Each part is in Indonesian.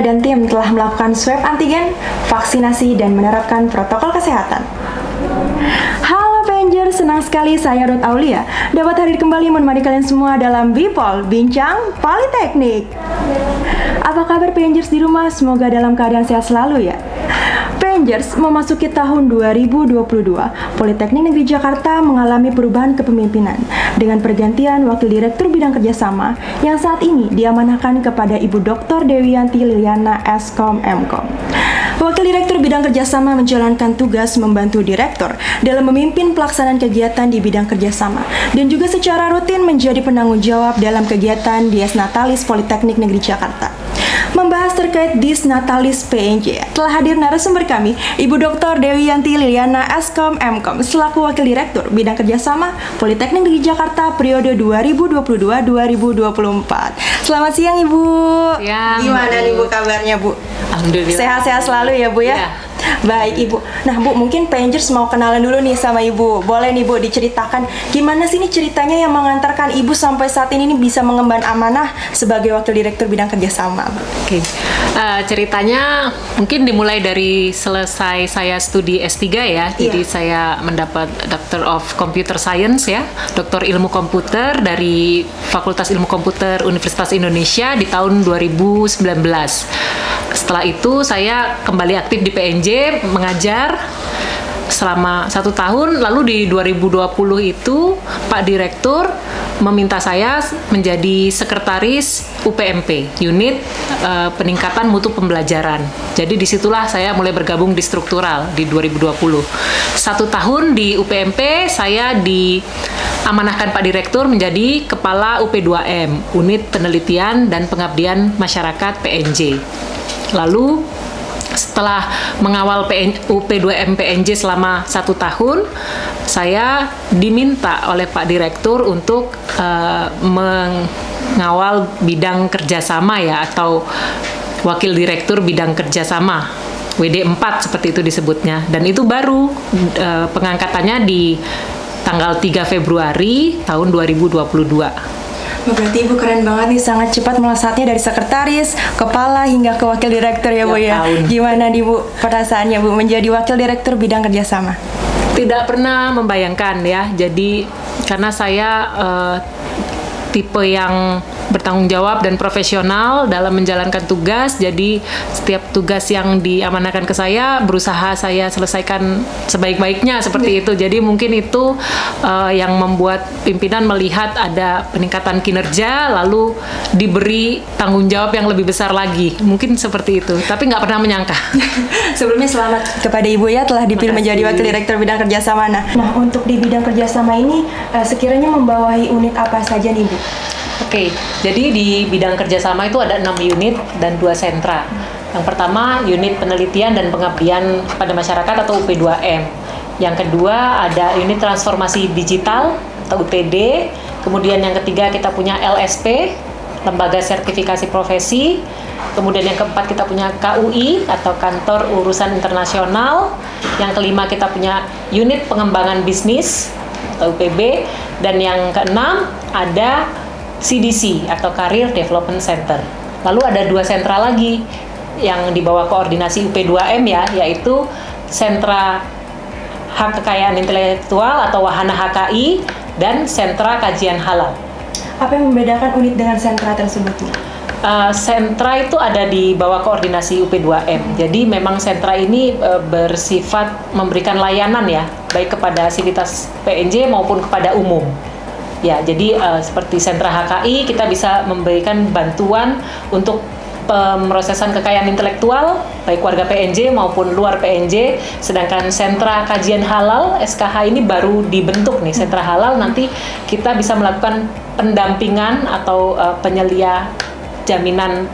Dan tim telah melakukan swab antigen, vaksinasi, dan menerapkan protokol kesehatan. Halo Avenger, senang sekali saya Ruth Aulia dapat hadir kembali menemani kalian semua dalam Bipol, Bincang Politeknik. Apa kabar Avengers di rumah? Semoga dalam keadaan sehat selalu ya. Avengers memasuki tahun 2022, Politeknik Negeri Jakarta mengalami perubahan kepemimpinan dengan pergantian Wakil Direktur Bidang Kerjasama yang saat ini diamanahkan kepada Ibu Dr. Dewianti Liliana Eskom Mkom. Wakil Direktur Bidang Kerjasama menjalankan tugas membantu Direktur dalam memimpin pelaksanaan kegiatan di bidang kerjasama dan juga secara rutin menjadi penanggung jawab dalam kegiatan Dies Natalis Politeknik Negeri Jakarta. Membahas terkait Dis Natalis PNJ, telah hadir narasumber kami, Ibu Dr. Dewi Yanti Liliana Eskom Mkom, selaku Wakil Direktur Bidang Kerjasama Politeknik Negeri Jakarta periode 2022-2024. Selamat siang Ibu. Siang. Gimana nih Bu kabarnya Bu? Alhamdulillah. Sehat-sehat selalu ya Bu ya? Iya. Baik Ibu. Nah Bu, mungkin Pangers mau kenalan dulu nih sama Ibu. Boleh nih Bu diceritakan gimana sih nih ceritanya yang mengantarkan Ibu sampai saat ini nih bisa mengemban amanah sebagai Wakil Direktur Bidang Kerjasama? Oke. Eh, ceritanya mungkin dimulai dari selesai saya studi S3 ya. Jadi Iya. saya mendapat Doctor of Computer Science ya, Doktor Ilmu Komputer dari Fakultas Ilmu Komputer Universitas Indonesia di tahun 2019. Setelah itu saya kembali aktif di PNJ mengajar selama satu tahun. Lalu di 2020 itu Pak Direktur meminta saya menjadi sekretaris UPMP unit eh, peningkatan mutu pembelajaran. Jadi di situlah saya mulai bergabung di struktural di 2020 satu tahun di UPMP saya diamanahkan Pak Direktur menjadi kepala UP2M unit penelitian dan pengabdian masyarakat PNJ lalu setelah mengawal PN, UP2M PNJ selama satu tahun, saya diminta oleh Pak Direktur untuk eh, mengawal bidang kerjasama ya atau Wakil Direktur Bidang Kerjasama WD4 seperti itu disebutnya dan itu baru eh, pengangkatannya di tanggal 3 Februari tahun 2022. Berarti Ibu keren banget nih, sangat cepat melesatnya dari sekretaris, kepala hingga ke wakil direktur ya Bu ya. tahun. Gimana nih Bu perasaannya Bu menjadi wakil direktur bidang kerjasama? tidak pernah membayangkan ya. Jadi karena saya eh, tipe yang bertanggung jawab dan profesional dalam menjalankan tugas. Jadi setiap tugas yang diamanahkan ke saya berusaha saya selesaikan sebaik-baiknya seperti itu. Jadi mungkin itu eh, yang membuat pimpinan melihat ada peningkatan kinerja lalu diberi tanggung jawab yang lebih besar lagi. Mungkin seperti itu. Tapi nggak pernah menyangka. Sebelumnya selamat kepada Ibu ya telah dipilih menjadi wakil direktur bidang kerjasama. Nah, nah untuk di bidang kerjasama ini eh, sekiranya membawahi unit apa saja nih Bu? Oke, jadi di bidang kerjasama itu ada enam unit dan dua sentra. Yang pertama unit penelitian dan pengabdian pada masyarakat atau UP2M. Yang kedua ada unit transformasi digital atau UTD. Kemudian yang ketiga kita punya LSP, Lembaga Sertifikasi Profesi. Kemudian yang keempat kita punya KUI atau Kantor Urusan Internasional. Yang kelima kita punya unit pengembangan bisnis atau UPB. Dan yang keenam ada CDC atau Career Development Center. Lalu ada dua sentra lagi yang di bawah koordinasi UP2M ya, yaitu sentra hak kekayaan intelektual atau wahana HKI dan sentra kajian halal. Apa yang membedakan unit dengan sentra tersebut Bu? Uh, sentra itu ada di bawah koordinasi UP2M. Jadi memang sentra ini uh, bersifat memberikan layanan ya, baik kepada sivitas PNJ maupun kepada umum. Ya, jadi uh, seperti sentra HKI kita bisa memberikan bantuan untuk pemrosesan kekayaan intelektual baik warga PNJ maupun luar PNJ. Sedangkan sentra kajian halal SKH ini baru dibentuk nih sentra halal nanti kita bisa melakukan pendampingan atau uh, penyelia jaminan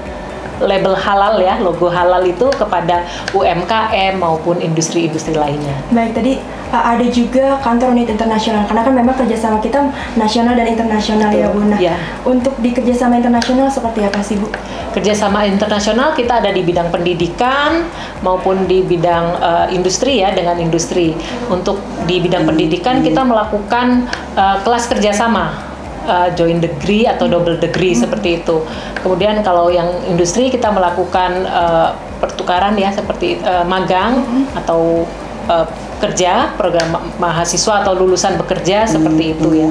label halal ya, logo halal itu kepada UMKM maupun industri-industri lainnya. Baik, tadi uh, ada juga kantor unit internasional karena kan memang kerjasama kita nasional dan internasional ya Bu. Nah, Iya. untuk di kerjasama internasional seperti apa sih Bu? Kerjasama internasional kita ada di bidang pendidikan maupun di bidang eh, industri ya dengan industri. Untuk di bidang pendidikan kita melakukan eh, kelas kerjasama uh, joint degree atau double degree hmm. seperti itu. Kemudian kalau yang industri kita melakukan uh, pertukaran ya seperti uh, magang hmm. atau uh, kerja program mahasiswa atau lulusan bekerja hmm. seperti itu ya.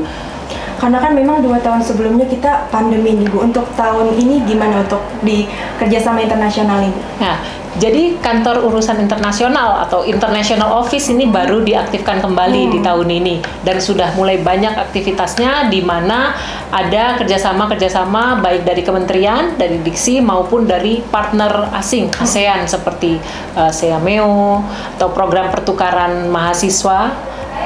Karena kan memang dua tahun sebelumnya kita pandemi nih Bu. Untuk tahun ini gimana untuk di kerjasama internasional ini? Nah, jadi kantor urusan internasional atau international office ini baru diaktifkan kembali hmm. di tahun ini dan sudah mulai banyak aktivitasnya di mana ada kerjasama-kerjasama baik dari kementerian, dari diksi maupun dari partner asing ASEAN seperti uh, SEAMEO atau program pertukaran mahasiswa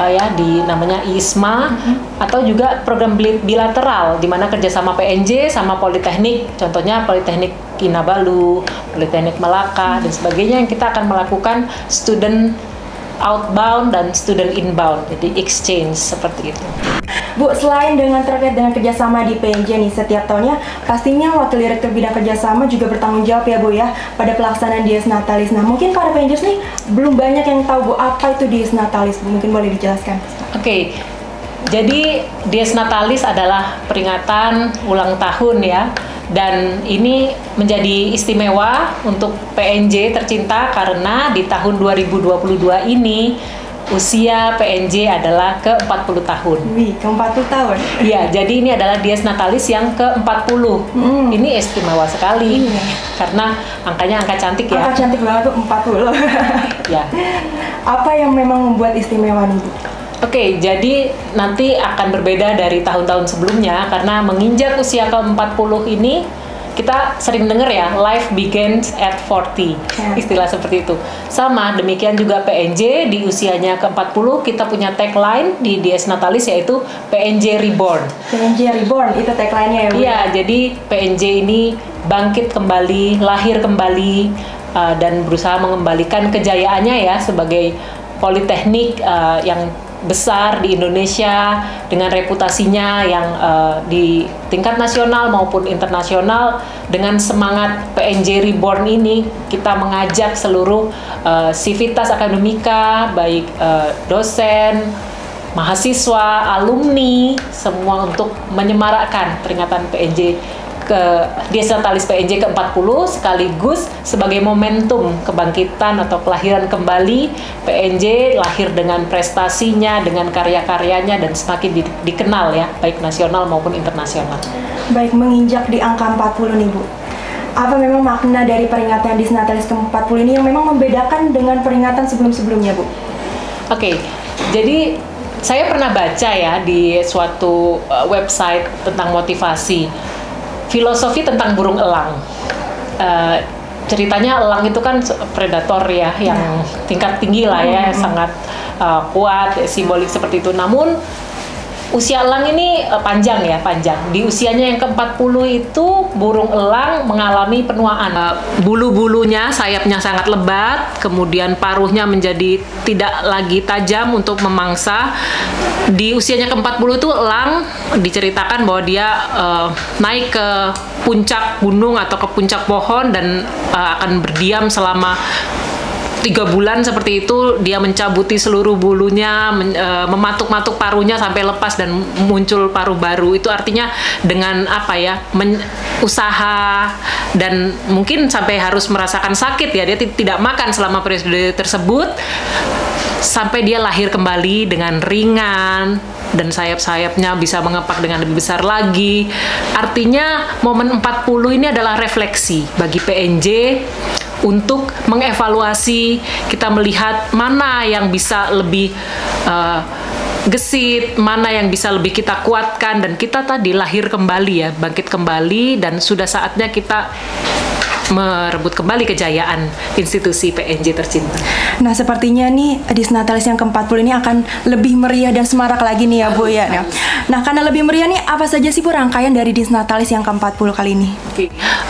uh, ya di namanya ISMA mm-hmm. atau juga program bilateral di mana kerjasama PNJ sama Politeknik contohnya Politeknik Kinabalu, Politeknik Malaka mm-hmm. dan sebagainya yang kita akan melakukan student outbound dan student inbound, jadi exchange seperti itu. Bu, selain dengan terkait dengan kerjasama di PNJ nih setiap tahunnya, pastinya Wakil Direktur Bidang Kerjasama juga bertanggung jawab ya Bu ya pada pelaksanaan Dies Natalis. Nah mungkin para PNJ nih belum banyak yang tahu Bu apa itu Dies Natalis, Bu. mungkin boleh dijelaskan. Oke, okay. Jadi Dies Natalis adalah peringatan ulang tahun ya dan ini menjadi istimewa untuk PNJ tercinta karena di tahun 2022 ini usia PNJ adalah ke-40 tahun. Wih, ke-40 tahun? Iya, jadi ini adalah Dies Natalis yang ke-40. Hmm. Ini istimewa sekali. Hmm. Karena angkanya angka cantik ya. Angka cantik banget tuh 40. ya. Apa yang memang membuat istimewa nih, Bu? Oke, okay, jadi nanti akan berbeda dari tahun-tahun sebelumnya karena menginjak usia ke-40 ini kita sering dengar ya, life begins at 40. Yeah. Istilah seperti itu. Sama, demikian juga PNJ di usianya ke-40 kita punya tagline di DS Natalis yaitu PNJ Reborn. PNJ Reborn itu tagline-nya ya, Iya, jadi PNJ ini bangkit kembali, lahir kembali uh, dan berusaha mengembalikan kejayaannya ya sebagai politeknik uh, yang besar di Indonesia dengan reputasinya yang uh, di tingkat nasional maupun internasional dengan semangat PNJ Reborn ini kita mengajak seluruh uh, sivitas akademika baik uh, dosen mahasiswa alumni semua untuk menyemarakkan peringatan PNJ ke Desa Talis PNJ ke-40 sekaligus sebagai momentum kebangkitan atau kelahiran kembali PNJ lahir dengan prestasinya, dengan karya-karyanya dan semakin di, dikenal ya, baik nasional maupun internasional. Baik menginjak di angka 40 nih Bu. Apa memang makna dari peringatan di Natalis ke-40 ini yang memang membedakan dengan peringatan sebelum-sebelumnya, Bu? Oke. Okay. Jadi saya pernah baca ya di suatu uh, website tentang motivasi filosofi tentang burung elang. Uh, ceritanya elang itu kan predator ya, yang ya. tingkat tinggi lah ya, hmm. sangat uh, kuat, simbolik seperti itu. Namun usia elang ini uh, panjang ya, panjang. Di usianya yang ke-40 itu burung elang mengalami penuaan. Uh, bulu-bulunya, sayapnya sangat lebat, kemudian paruhnya menjadi tidak lagi tajam untuk memangsa. Di usianya ke-40 itu elang diceritakan bahwa dia uh, naik ke puncak gunung atau ke puncak pohon dan uh, akan berdiam selama tiga bulan seperti itu dia mencabuti seluruh bulunya men, e, mematuk-matuk parunya sampai lepas dan muncul paru baru itu artinya dengan apa ya men, usaha dan mungkin sampai harus merasakan sakit ya dia tidak makan selama periode tersebut sampai dia lahir kembali dengan ringan dan sayap-sayapnya bisa mengepak dengan lebih besar lagi. Artinya momen 40 ini adalah refleksi bagi PNJ untuk mengevaluasi kita melihat mana yang bisa lebih uh, gesit, mana yang bisa lebih kita kuatkan dan kita tadi lahir kembali ya, bangkit kembali dan sudah saatnya kita merebut kembali kejayaan institusi PNJ tercinta. Nah, sepertinya nih di Natalis yang ke-40 ini akan lebih meriah dan semarak lagi nih ya, Bu ya. Nah, nah, karena lebih meriah nih apa saja sih Bu rangkaian dari Natalis yang ke-40 kali ini? Oke.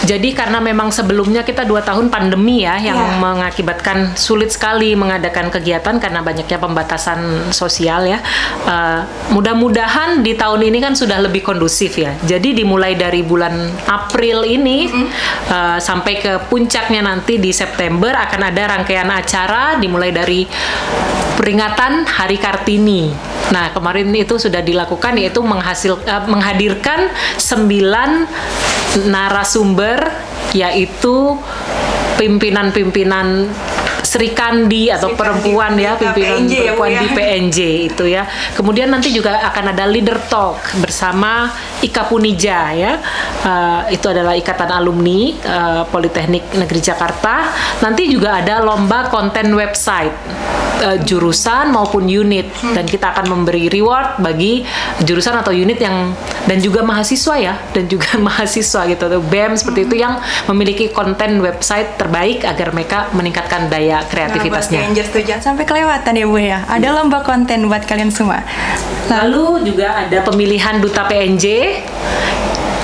Jadi karena memang sebelumnya kita dua tahun pandemi ya yang ya. mengakibatkan sulit sekali mengadakan kegiatan karena banyaknya pembatasan sosial ya. Uh, mudah-mudahan di tahun ini kan sudah lebih kondusif ya. Jadi dimulai dari bulan April ini mm -hmm. uh, sampai sampai ke puncaknya nanti di September akan ada rangkaian acara dimulai dari peringatan Hari Kartini. Nah, kemarin itu sudah dilakukan yaitu menghasil uh, menghadirkan sembilan narasumber yaitu pimpinan-pimpinan Sri Kandi atau Sri perempuan Kandi, ya kita pimpinan PNJ ya, perempuan ya. di PNJ itu ya. Kemudian nanti juga akan ada leader talk bersama Ika Punija ya. Uh, itu adalah ikatan alumni uh, Politeknik Negeri Jakarta. Nanti juga ada lomba konten website uh, jurusan maupun unit dan kita akan memberi reward bagi jurusan atau unit yang dan juga mahasiswa ya dan juga mahasiswa gitu tuh BEM seperti itu yang memiliki konten website terbaik agar mereka meningkatkan daya Nah, buat kreativitasnya. Rangers tuh jangan sampai kelewatan ya Bu ya. Ada lomba konten buat kalian semua. Lalu juga ada pemilihan duta PNJ.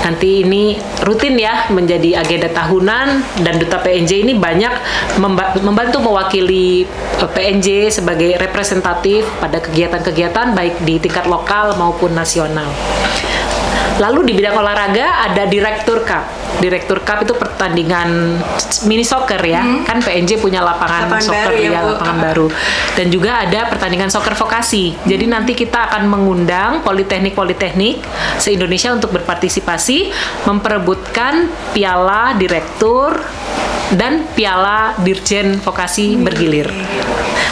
Nanti ini rutin ya menjadi agenda tahunan dan duta PNJ ini banyak memba- membantu mewakili eh, PNJ sebagai representatif pada kegiatan-kegiatan baik di tingkat lokal maupun nasional. Lalu di bidang olahraga ada Direktur Cup. Direktur Cup itu pertandingan mini soccer ya. Kan PNJ punya lapangan, Lapangan soccer baru ya, ya, Bu. lapangan baru. Dan juga ada pertandingan soccer vokasi. Jadi nanti kita akan mengundang politeknik-politeknik se-Indonesia untuk berpartisipasi memperebutkan piala direktur dan piala dirjen vokasi bergilir.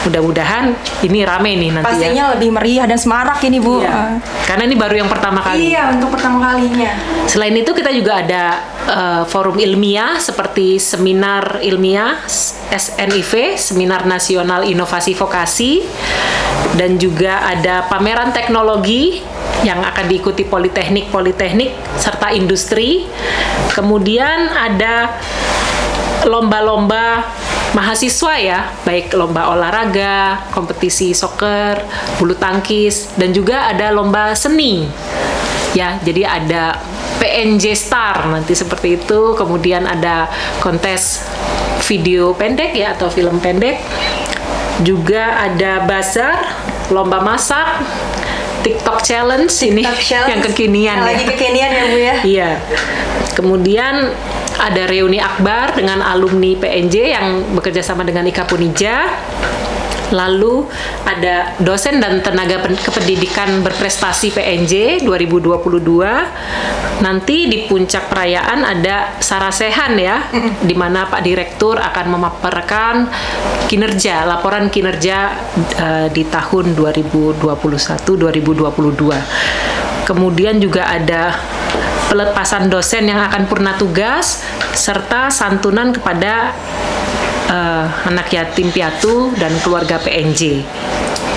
Mudah-mudahan ini rame nih nanti ya. Pastinya lebih meriah dan semarak ini Bu. Iya. Karena ini baru yang pertama Uh, kali. Iya, untuk pertama kalinya. Selain itu kita juga ada eh, forum ilmiah seperti seminar ilmiah SNIV, Seminar Nasional Inovasi Vokasi dan juga ada pameran teknologi yang akan diikuti politeknik-politeknik serta industri. Kemudian ada lomba-lomba mahasiswa ya, baik lomba olahraga, kompetisi soccer, bulu tangkis, dan juga ada lomba seni. Ya, jadi ada PNJ Star nanti seperti itu, kemudian ada kontes video pendek ya atau film pendek. Juga ada bazar, lomba masak, TikTok challenge ini TikTok challenge. yang kekinian Yang ya. lagi kekinian ya Bu ya. Iya. Kemudian ada reuni akbar dengan alumni PNJ yang bekerja sama dengan Ika Punija. Lalu ada dosen dan tenaga pen- kependidikan berprestasi PNJ 2022. Nanti di puncak perayaan ada sarasehan ya, di mana Pak Direktur akan memaparkan kinerja, laporan kinerja eh, di tahun 2021-2022. Kemudian juga ada pelepasan dosen yang akan purna tugas serta santunan kepada eh, anak yatim piatu dan keluarga PNJ.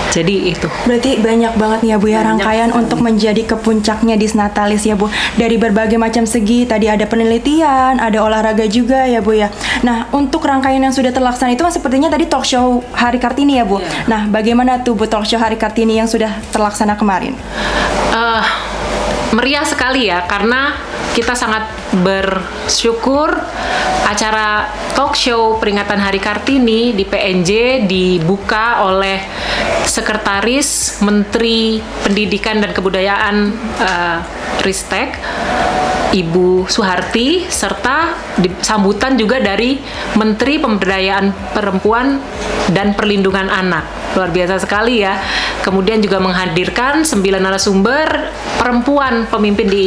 Jadi itu. Berarti banyak banget nih ya Bu ya Banyak rangkaian sekali. untuk menjadi ke puncaknya Disnatalis ya Bu. Dari berbagai macam segi, tadi ada penelitian, ada olahraga juga ya Bu ya. Nah, untuk rangkaian yang sudah terlaksana itu kan sepertinya tadi talk show Hari Kartini ya Bu. Iya. Nah, bagaimana tuh Bu talk show Hari Kartini yang sudah terlaksana kemarin? eh meriah sekali ya karena kita sangat bersyukur acara talk show peringatan Hari Kartini di PNJ dibuka oleh Sekretaris Menteri Pendidikan dan Kebudayaan eh, Ristek Ibu Suharti serta sambutan juga dari Menteri Pemberdayaan Perempuan dan Perlindungan Anak. Luar biasa sekali ya. Kemudian juga menghadirkan sembilan narasumber perempuan pemimpin di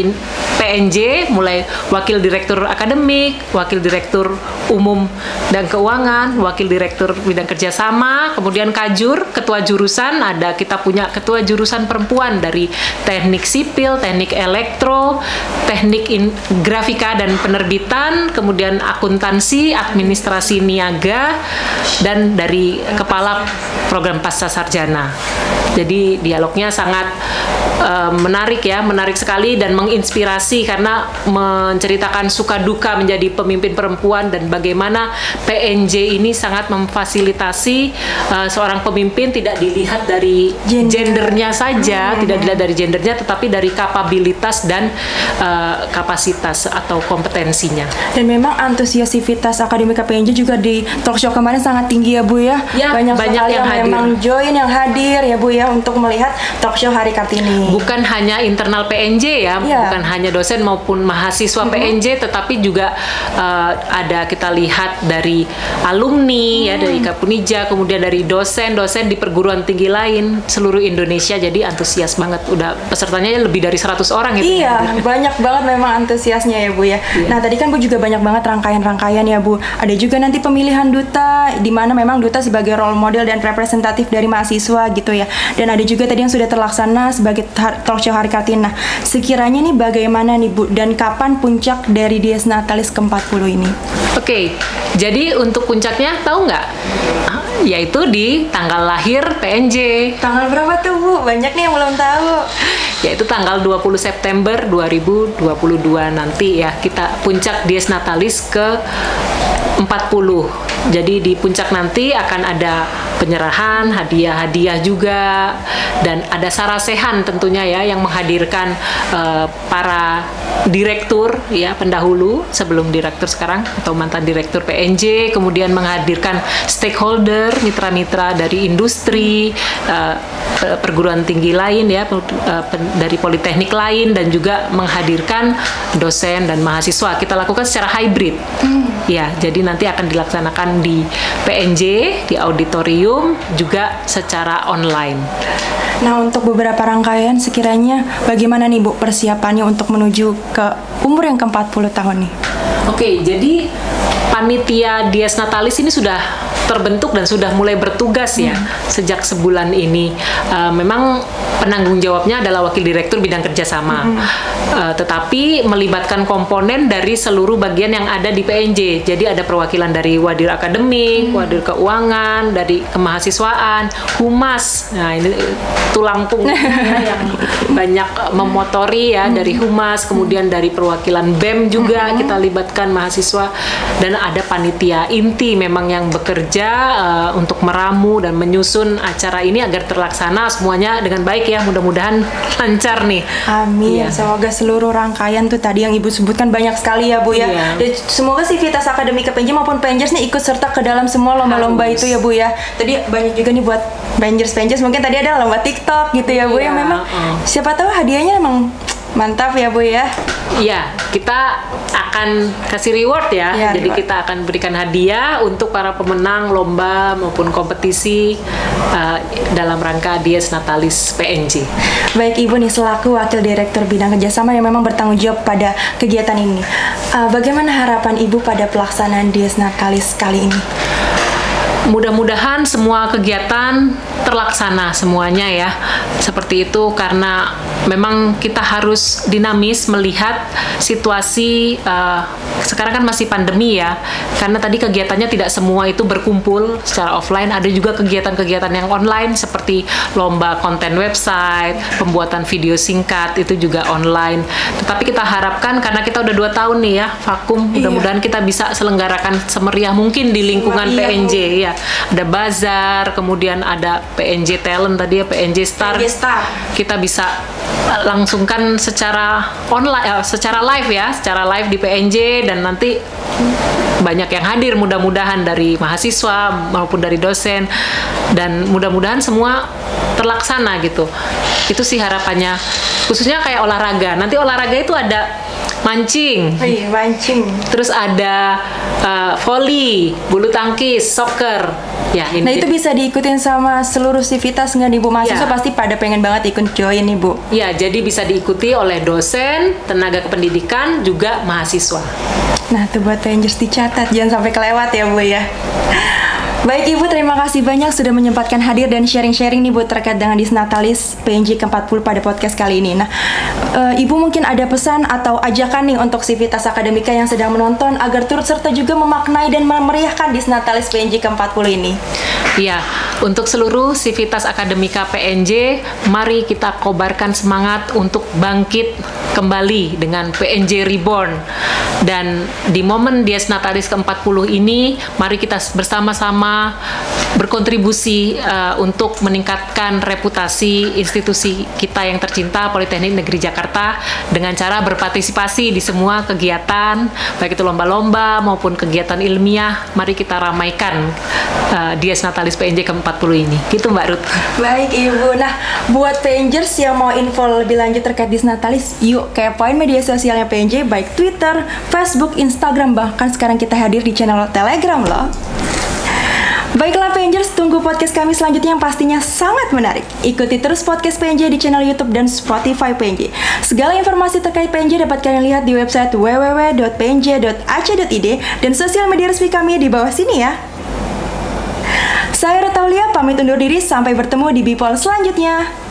PNJ mulai Wakil Direktur Akademik, Wakil Direktur Umum dan Keuangan, Wakil Direktur Bidang Kerjasama, kemudian Kajur, Ketua Jurusan, ada kita punya Ketua Jurusan Perempuan dari Teknik Sipil, Teknik Elektro, Teknik in- Grafika dan Penerbitan, kemudian Akuntansi, Administrasi Niaga, dan dari Kepala Program Pasca Sarjana. Jadi dialognya sangat eh, menarik ya, menarik sekali dan menginspirasi karena menceritakan suka duka menjadi pemimpin perempuan dan bagaimana PNJ ini sangat memfasilitasi eh, seorang pemimpin tidak dilihat dari Gender. gendernya saja, tidak dilihat dari gendernya tetapi dari kapabilitas dan eh, kapasitas atau kompetensinya. Dan memang antusiasivitas akademika PNJ juga di talk show kemarin sangat tinggi ya Bu ya. Ya, banyak sekali yang hadir. memang join yang hadir ya Bu ya untuk melihat talk show Hari Kartini. Bukan hanya internal PNJ ya, Iya. bukan hanya dosen maupun mahasiswa PNJ, tetapi juga uh, ada kita lihat dari alumni ya dari Kapunija, kemudian dari dosen-dosen di perguruan tinggi lain seluruh Indonesia. Jadi antusias banget. Udah pesertanya lebih dari 100 orang itu. Iya, banyak banget memang antusiasnya ya Bu ya. Nah tadi kan Bu juga banyak banget rangkaian-rangkaian ya Bu. Ada juga nanti pemilihan duta, di mana memang duta sebagai role model dan representatif dari mahasiswa gitu ya. Dan ada juga tadi yang sudah terlaksana sebagai tar- talk show Hari Kartini. Nah, sekiranya nih bagaimana nih Bu dan kapan puncak dari Dies Natalis ke-40 ini? Oke, jadi untuk puncaknya tahu nggak? Ah, Yaitu di tanggal lahir PNJ. Tanggal berapa tuh Bu? Banyak nih yang belum tahu. Yaitu tanggal 20 September 2022 nanti ya kita puncak Dies Natalis ke 40 jadi di puncak nanti akan ada penyerahan hadiah-hadiah juga dan ada sarasehan tentunya ya yang menghadirkan eh, para direktur ya pendahulu sebelum direktur sekarang atau mantan direktur PNJ kemudian menghadirkan stakeholder mitra-mitra dari industri pe- perguruan tinggi lain ya eh, pen- dari politeknik lain dan juga menghadirkan dosen dan mahasiswa. Kita lakukan secara hybrid. Ya jadi nanti akan dilaksanakan di PNJ di auditorium juga secara online. Nah, untuk beberapa rangkaian sekiranya bagaimana nih Bu persiapannya untuk menuju ke umur yang ke-40 tahun nih? Oke, jadi panitia Dies Natalis ini sudah terbentuk dan sudah mulai bertugas ya sejak sebulan ini. Eh, memang penanggung jawabnya adalah wakil direktur bidang kerjasama, Eh, tetapi melibatkan komponen dari seluruh bagian yang ada di PNJ. Jadi ada perwakilan dari wadir akademik, wadir keuangan, dari kemahasiswaan, humas. Nah ini tulang punggungnya yang banyak eh, memotori ya dari humas, kemudian dari perwakilan BEM juga kita libatkan mahasiswa. Dan ada panitia inti memang yang bekerja eh, untuk meramu dan menyusun acara ini agar terlaksana semuanya dengan baik ya. Mudah-mudahan lancar nih. Amin. Iya. Semoga seluruh rangkaian tuh tadi yang Ibu sebutkan banyak sekali ya Bu ya. Iya. Dan semoga Civitas Akademika PNJ maupun Pengers nih ikut serta ke dalam semua lomba-lomba itu ya Bu ya. Tadi banyak juga nih buat Pengers Pengers mungkin tadi ada lomba TikTok gitu ya Bu Iya, yang memang uh. siapa tahu hadiahnya emang mantap ya Bu ya. Iya, kita akan kasih reward ya. Iya, Jadi reward. kita akan berikan hadiah untuk para pemenang lomba maupun kompetisi uh, dalam rangka Dies Natalis PNJ. Baik Ibu nih selaku Wakil Direktur Bidang Kerjasama yang memang bertanggung jawab pada kegiatan ini. Uh, bagaimana harapan Ibu pada pelaksanaan Dies Natalis kali ini? Mudah-mudahan semua kegiatan terlaksana semuanya ya. Seperti itu karena memang kita harus dinamis melihat situasi uh, sekarang kan masih pandemi ya. Karena tadi kegiatannya tidak semua itu berkumpul secara offline, ada juga kegiatan-kegiatan yang online seperti lomba konten website, pembuatan video singkat itu juga online. Tetapi kita harapkan karena kita udah dua tahun nih ya vakum, Iya. mudah-mudahan kita bisa selenggarakan semeriah mungkin di lingkungan Iya, Bu. PNJ ya. Ada bazar, kemudian ada PNJ Talent tadi ya, PNJ Star. PNJ Star. Kita bisa uh, langsungkan secara online, uh, secara live ya, secara live di PNJ dan nanti banyak yang hadir mudah-mudahan dari mahasiswa maupun dari dosen dan mudah-mudahan semua terlaksana gitu. Itu sih harapannya. Khususnya kayak olahraga. Nanti olahraga itu ada mancing, Wih, mancing. terus ada uh, volley, bulu tangkis, soccer. Ya, ini Nah itu bisa diikutin sama seluruh civitas nggak nih Bu? Mahasiswa Iya. pasti pada pengen banget ikut join nih Bu. Ya, jadi bisa diikuti oleh dosen, tenaga kependidikan, juga mahasiswa. Nah tuh buat Rangers dicatat, jangan sampai kelewat ya Bu ya. Baik Ibu, terima kasih banyak sudah menyempatkan hadir dan sharing-sharing nih Bu terkait dengan Disnatalis PNJ ke-40 pada podcast kali ini. Nah, eh, Ibu mungkin ada pesan atau ajakan nih untuk Civitas Akademika yang sedang menonton agar turut serta juga memaknai dan memeriahkan Disnatalis PNJ ke-40 ini. Ya, untuk seluruh Civitas Akademika PNJ, mari kita kobarkan semangat untuk bangkit kembali dengan PNJ Reborn. Dan di momen Dies Natalis ke-40 ini, mari kita bersama-sama berkontribusi uh, untuk meningkatkan reputasi institusi kita yang tercinta Politeknik Negeri Jakarta dengan cara berpartisipasi di semua kegiatan baik itu lomba-lomba maupun kegiatan ilmiah. Mari kita ramaikan uh, Dies Natalis PNJ ke-40 ini. Gitu Mbak Ruth. Baik Ibu. Nah buat PNJers yang mau info lebih lanjut terkait Dies Natalis yuk kepoin media sosialnya PNJ baik Twitter, Facebook, Instagram bahkan sekarang kita hadir di channel Telegram loh Baiklah Pengers, tunggu podcast kami selanjutnya yang pastinya sangat menarik. Ikuti terus podcast PNJ di channel YouTube dan Spotify PNJ. Segala informasi terkait PNJ dapat kalian lihat di website www.pnj.ac.id dan sosial media resmi kami di bawah sini ya. Saya Retaulia pamit undur diri sampai bertemu di Bipol selanjutnya.